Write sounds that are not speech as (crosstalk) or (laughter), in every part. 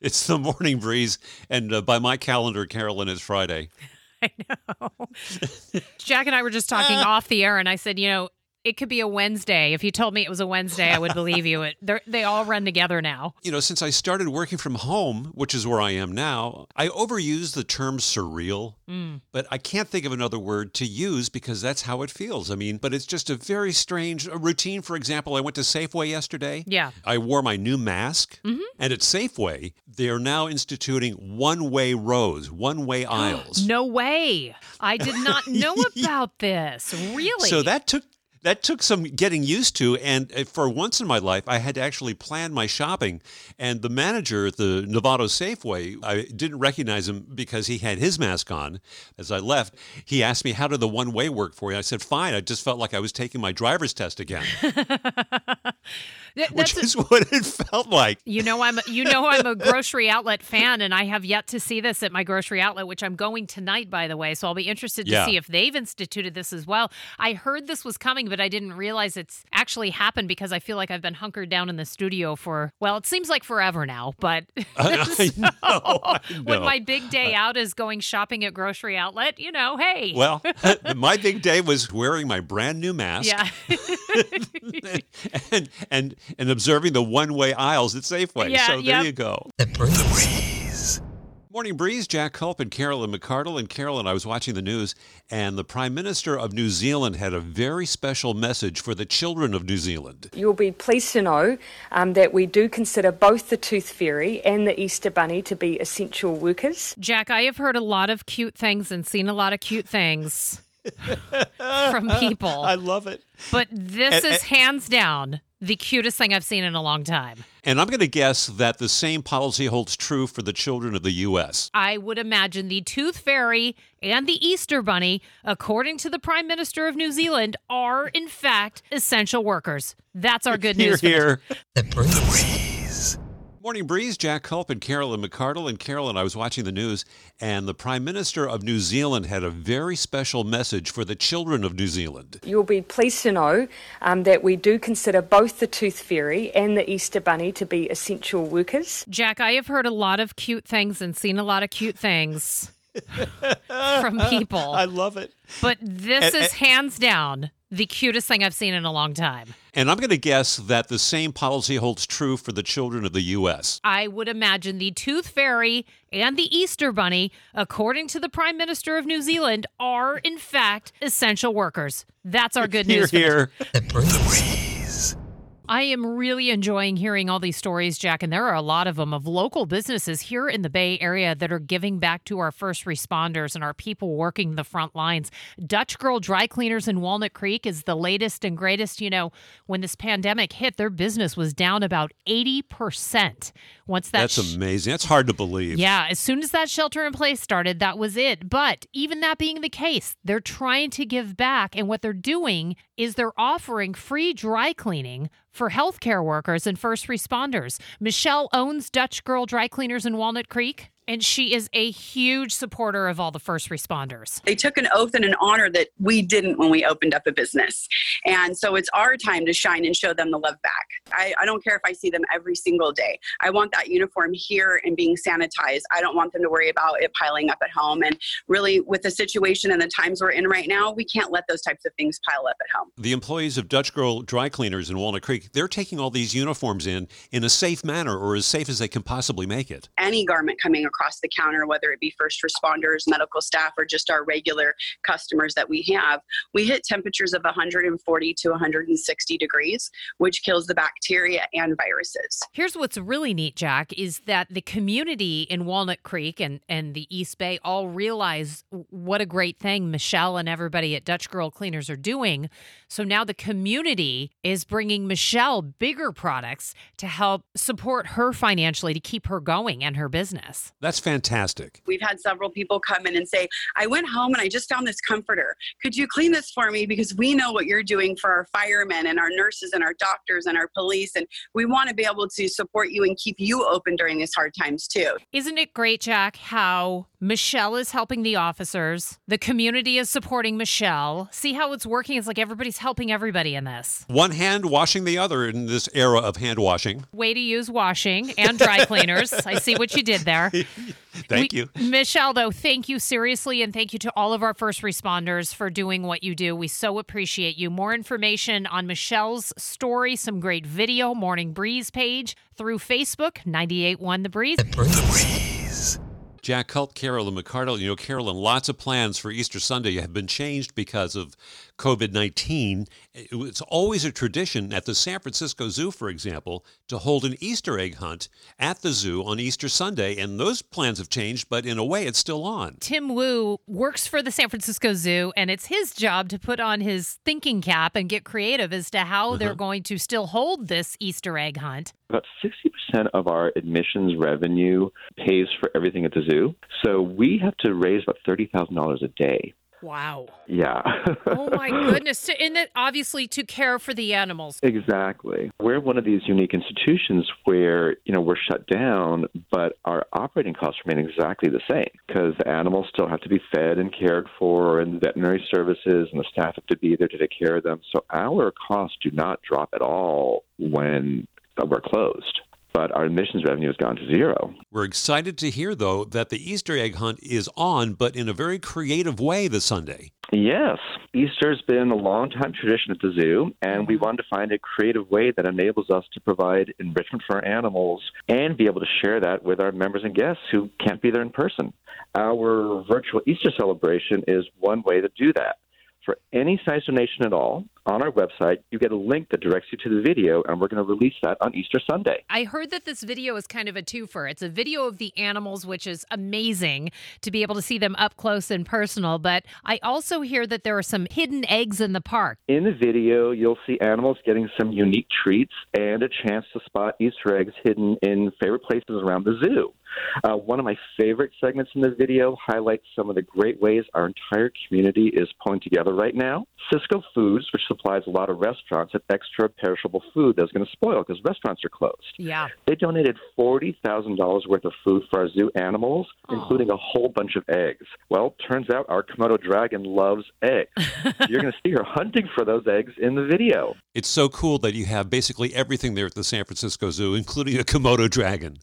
It's the morning breeze, and uh, by my calendar, Carolyn, it's Friday. (laughs) I know. Jack and I were just talking (laughs) off the air, and I said, you know, it could be a Wednesday. If you told me it was a Wednesday, I would believe you. It they're- all run together now. You know, since I started working from home, which is where I am now, I overuse the term surreal, mm. but I can't think of another word to use because that's how it feels. I mean, but it's just a very strange routine. For example, I went to Safeway yesterday. Yeah. I wore my new mask, mm-hmm. and at Safeway, they are now instituting one way rows, one way (gasps) aisles. No way. I did not (laughs) know about this. Really? So that took that took some getting used to, and uh, for once in my life, I had to actually plan my shopping. And the manager at the Novato Safeway, I didn't recognize him because he had his mask on. As I left, he asked me, "How did the one way work for you?" I said, "Fine." I just felt like I was taking my driver's test again, (laughs) Th- (laughs) which that's a- is what it felt like. you know I'm you know I'm a grocery outlet fan and I have yet to see this at my grocery outlet which I'm going tonight by the way so I'll be interested to Yeah. see if they've instituted this as well. I heard this was coming but I didn't realize it's actually happened because I feel like I've been hunkered down in the studio for well it seems like forever now but (laughs) I know, (laughs) I when my big day uh, out is going shopping at grocery outlet, you know, hey. Well, (laughs) my big day was wearing my brand new mask. yeah. and and and observing the one way aisles at Safeway. Yeah, so there yep. you go. The Breeze. Morning breeze, Jack Culp and Carolyn McCardle. And Carolyn, I was watching the news, and the Prime Minister of New Zealand had a very special message for the children of New Zealand. You'll be pleased to know um, that we do consider both the Tooth Fairy and the Easter Bunny to be essential workers. Jack, I have heard a lot of cute things and seen a lot of cute things (laughs) from people. I love it. But this And- is hands down the cutest thing I've seen in a long time. And I'm going to guess that the same policy holds true for the children of the U.S. I would imagine the Tooth Fairy and the Easter Bunny, according to the Prime Minister of New Zealand, are in fact essential workers. That's our good Here, news. for the- here. The Breeze. Morning breeze, Jack Culp and Carolyn McCardle. And Carolyn, I was watching the news, and the Prime Minister of New Zealand had a very special message for the children of New Zealand. You'll be pleased to know um, that we do consider both the Tooth Fairy and the Easter Bunny to be essential workers. Jack, I have heard a lot of cute things and seen a lot of cute things (laughs) from people. I love it. But this And- is hands down the cutest thing I've seen in a long time. And I'm going to guess that the same policy holds true for the children of the U.S. I would imagine the Tooth Fairy and the Easter Bunny, according to the Prime Minister of New Zealand, are in fact essential workers. That's our good Here, news. for the- here. I am really enjoying hearing all these stories, Jack, and there are a lot of them of local businesses here in the Bay Area that are giving back to our first responders and our people working the front lines. Dutch Girl Dry Cleaners in Walnut Creek is the latest and greatest. You know, when this pandemic hit, their business was down about 80%. Once that That's sh- amazing. That's hard to believe. yeah, as soon as that shelter in place started, that was it. But even that being the case, they're trying to give back. And what they're doing is they're offering free dry cleaning for healthcare workers and first responders. Michelle owns Dutch Girl Dry Cleaners in Walnut Creek, and she is a huge supporter of all the first responders. they took an oath and an honor that we didn't when we opened up a business. And so it's our time to shine and show them the love back. I, I don't care if I see them every single day. I want that uniform here and being sanitized. I don't want them to worry about it piling up at home. And really, with the situation and the times we're in right now, we can't let those types of things pile up at home. The employees of Dutch Girl Dry Cleaners in Walnut Creek, they're taking all these uniforms in in a safe manner or as safe as they can possibly make it. Any garment coming across across the counter, whether it be first responders, medical staff, or just our regular customers that we have, we hit temperatures of 140 to 160 degrees, which kills the bacteria and viruses. Here's what's really neat, Jack, is that the community in Walnut Creek and, and the East Bay all realize what a great thing Michelle and everybody at Dutch Girl Cleaners are doing. So now the community is bringing Michelle bigger products to help support her financially to keep her going and her business. That's fantastic. We've had several people come in and say, I went home and I just found this comforter. Could you clean this for me? Because we know what you're doing for our firemen and our nurses and our doctors and our police. And we want to be able to support you and keep you open during these hard times too. Isn't it great, Jack, how Michelle is helping the officers, the community is supporting Michelle. See how it's working? It's like everybody's helping everybody in this. One hand washing the other in this era of hand washing. Way to use washing and dry cleaners. I see what you did there. (laughs) (laughs) Thank We- you. Michelle, though, thank you seriously. And thank you to all of our first responders for doing what you do. We so appreciate you. More information on Michelle's story, some great video, Morning Breeze page through Facebook, 981 The Breeze. The breeze. Jack Culp, Carolyn McCardle. You know, Carolyn, lots of plans for Easter Sunday have been changed because of COVID 19. It's always a tradition at the San Francisco Zoo, for example, to hold an Easter egg hunt at the zoo on Easter Sunday. And those plans have changed, but in a way, it's still on. Tim Wu works for the San Francisco Zoo, and it's his job to put on his thinking cap and get creative as to how they're uh-huh. going to still hold this Easter egg hunt. About 60% of our admissions revenue pays for everything at the zoo. So we have to raise about $30,000 a day. Wow. Yeah. Oh my (laughs) goodness. And obviously to care for the animals. Exactly. We're one of these unique institutions where, you know, we're shut down, but our operating costs remain exactly the same because the animals still have to be fed and cared for and the veterinary services and the staff have to be there to take care of them. So our costs do not drop at all when we're closed. But our admissions revenue has gone to zero. We're excited to hear, though, that the Easter egg hunt is on, but in a very creative way this Sunday. Yes, Easter's been a long time tradition at the zoo, and we wanted to find a creative way that enables us to provide enrichment for our animals and be able to share that with our members and guests who can't be there in person. Our virtual Easter celebration is one way to do that. For any size donation at all, on our website, you get a link that directs you to the video, and we're going to release that on Easter Sunday. I heard that this video is kind of a twofer. It's a video of the animals, which is amazing to be able to see them up close and personal. But I also hear that there are some hidden eggs in the park. In the video, you'll see animals getting some unique treats and a chance to spot Easter eggs hidden in favorite places around the zoo. Uh, one of my favorite segments in the video highlights some of the great ways our entire community is pulling together right now. Sysco Foods, which supplies a lot of restaurants, had extra perishable food that's going to spoil because restaurants are closed. Yeah. They donated $40,000 worth of food for our zoo animals, including a whole bunch of eggs. Well, turns out our Komodo dragon loves eggs. (laughs) You're going to see her hunting for those eggs in the video. It's so cool that you have basically everything there at the San Francisco Zoo, including a Komodo dragon.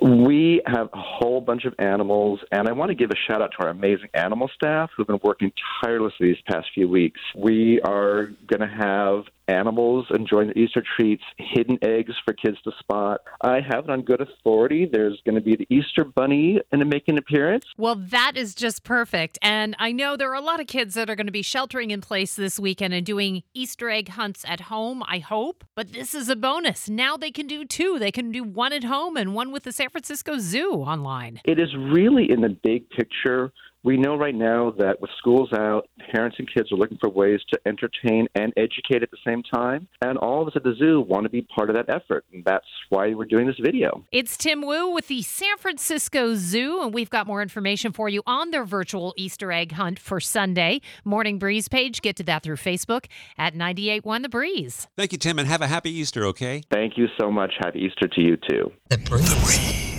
We have a whole bunch of animals, and I want to give a shout out to our amazing animal staff who've been working tirelessly these past few weeks. We are going to have animals enjoying the Easter treats, hidden eggs for kids to spot. I have it on good authority. There's going to be the Easter bunny and making an appearance. Well, that is just perfect. And I know there are a lot of kids that are going to be sheltering in place this weekend and doing Easter egg hunts at home, I hope. But this is a bonus. Now they can do two. They can do one at home and one with the San Francisco Zoo online. It is really in the big picture. We know right now that with schools out, parents and kids are looking for ways to entertain and educate at the same time. And all of us at the zoo want to be part of that effort. And that's why we're doing this video. It's Tim Wu with the San Francisco Zoo, and we've got more information for you on their virtual Easter egg hunt for Sunday. Morning Breeze page, get to that through Facebook at 981 The Breeze. Thank you, Tim, and have a happy Easter, okay? Thank you so much. Happy Easter to you, too. The breeze.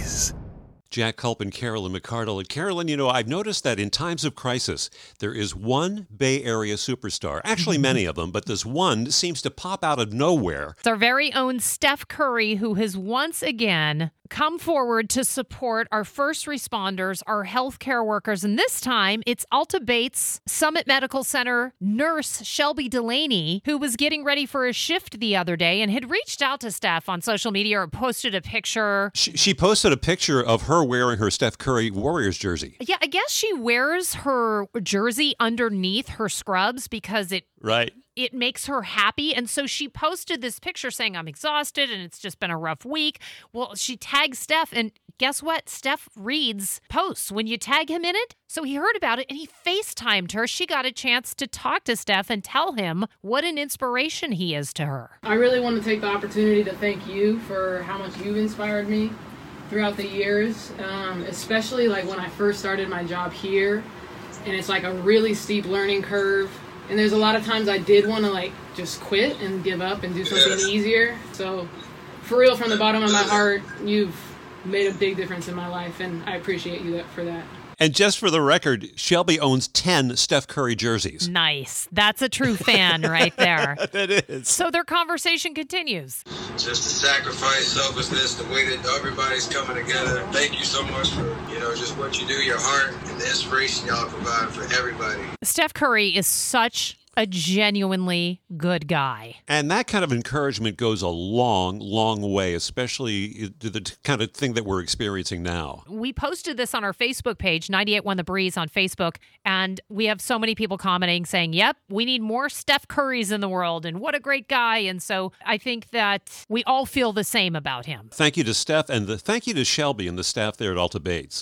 Jack Culp and Carolyn McCardle. And Carolyn, you know, I've noticed that in times of crisis, there is one Bay Area superstar, actually mm-hmm. many of them, but this one seems to pop out of nowhere. It's our very own Steph Curry, who has once again come forward to support our first responders, our healthcare workers. And this time it's Alta Bates Summit Medical Center nurse Shelby Delaney, who was getting ready for a shift the other day and had reached out to Steph on social media or posted a picture. She, she posted a picture of her wearing her Steph Curry Warriors jersey. Yeah, I guess she wears her jersey underneath her scrubs because it Right. It makes her happy. And so she posted this picture saying, I'm exhausted and it's just been a rough week. Well, she tagged Steph, and guess what? Steph reads posts when you tag him in it. So he heard about it and he FaceTimed her. She got a chance to talk to Steph and tell him what an inspiration he is to her. I really want to take the opportunity to thank you for how much you've inspired me throughout the years, um, especially like when I first started my job here. And it's like a really steep learning curve. And there's a lot of times I did want to like just quit and give up and do something easier. So, for real, from the bottom of my heart, you've made a big difference in my life, and I appreciate you for that. And just for the record, Shelby owns 10 Steph Curry jerseys. Nice. That's a true fan (laughs) right there. That is. So their conversation continues. just the sacrifice, selflessness, the way that everybody's coming together. Thank you so much for, you know, just what you do, your heart, and the inspiration y'all provide for everybody. Steph Curry is such a genuinely good guy. And that kind of encouragement goes a long, long way, especially to the kind of thing that we're experiencing now. We posted this on our Facebook page, ninety eight 981 The Breeze on Facebook, and we have so many people commenting saying, Yep, we need more Steph Currys in the world, and what a great guy. And so I think that we all feel the same about him. Thank you to Steph and the, thank you to Shelby and the staff there at Alta Bates.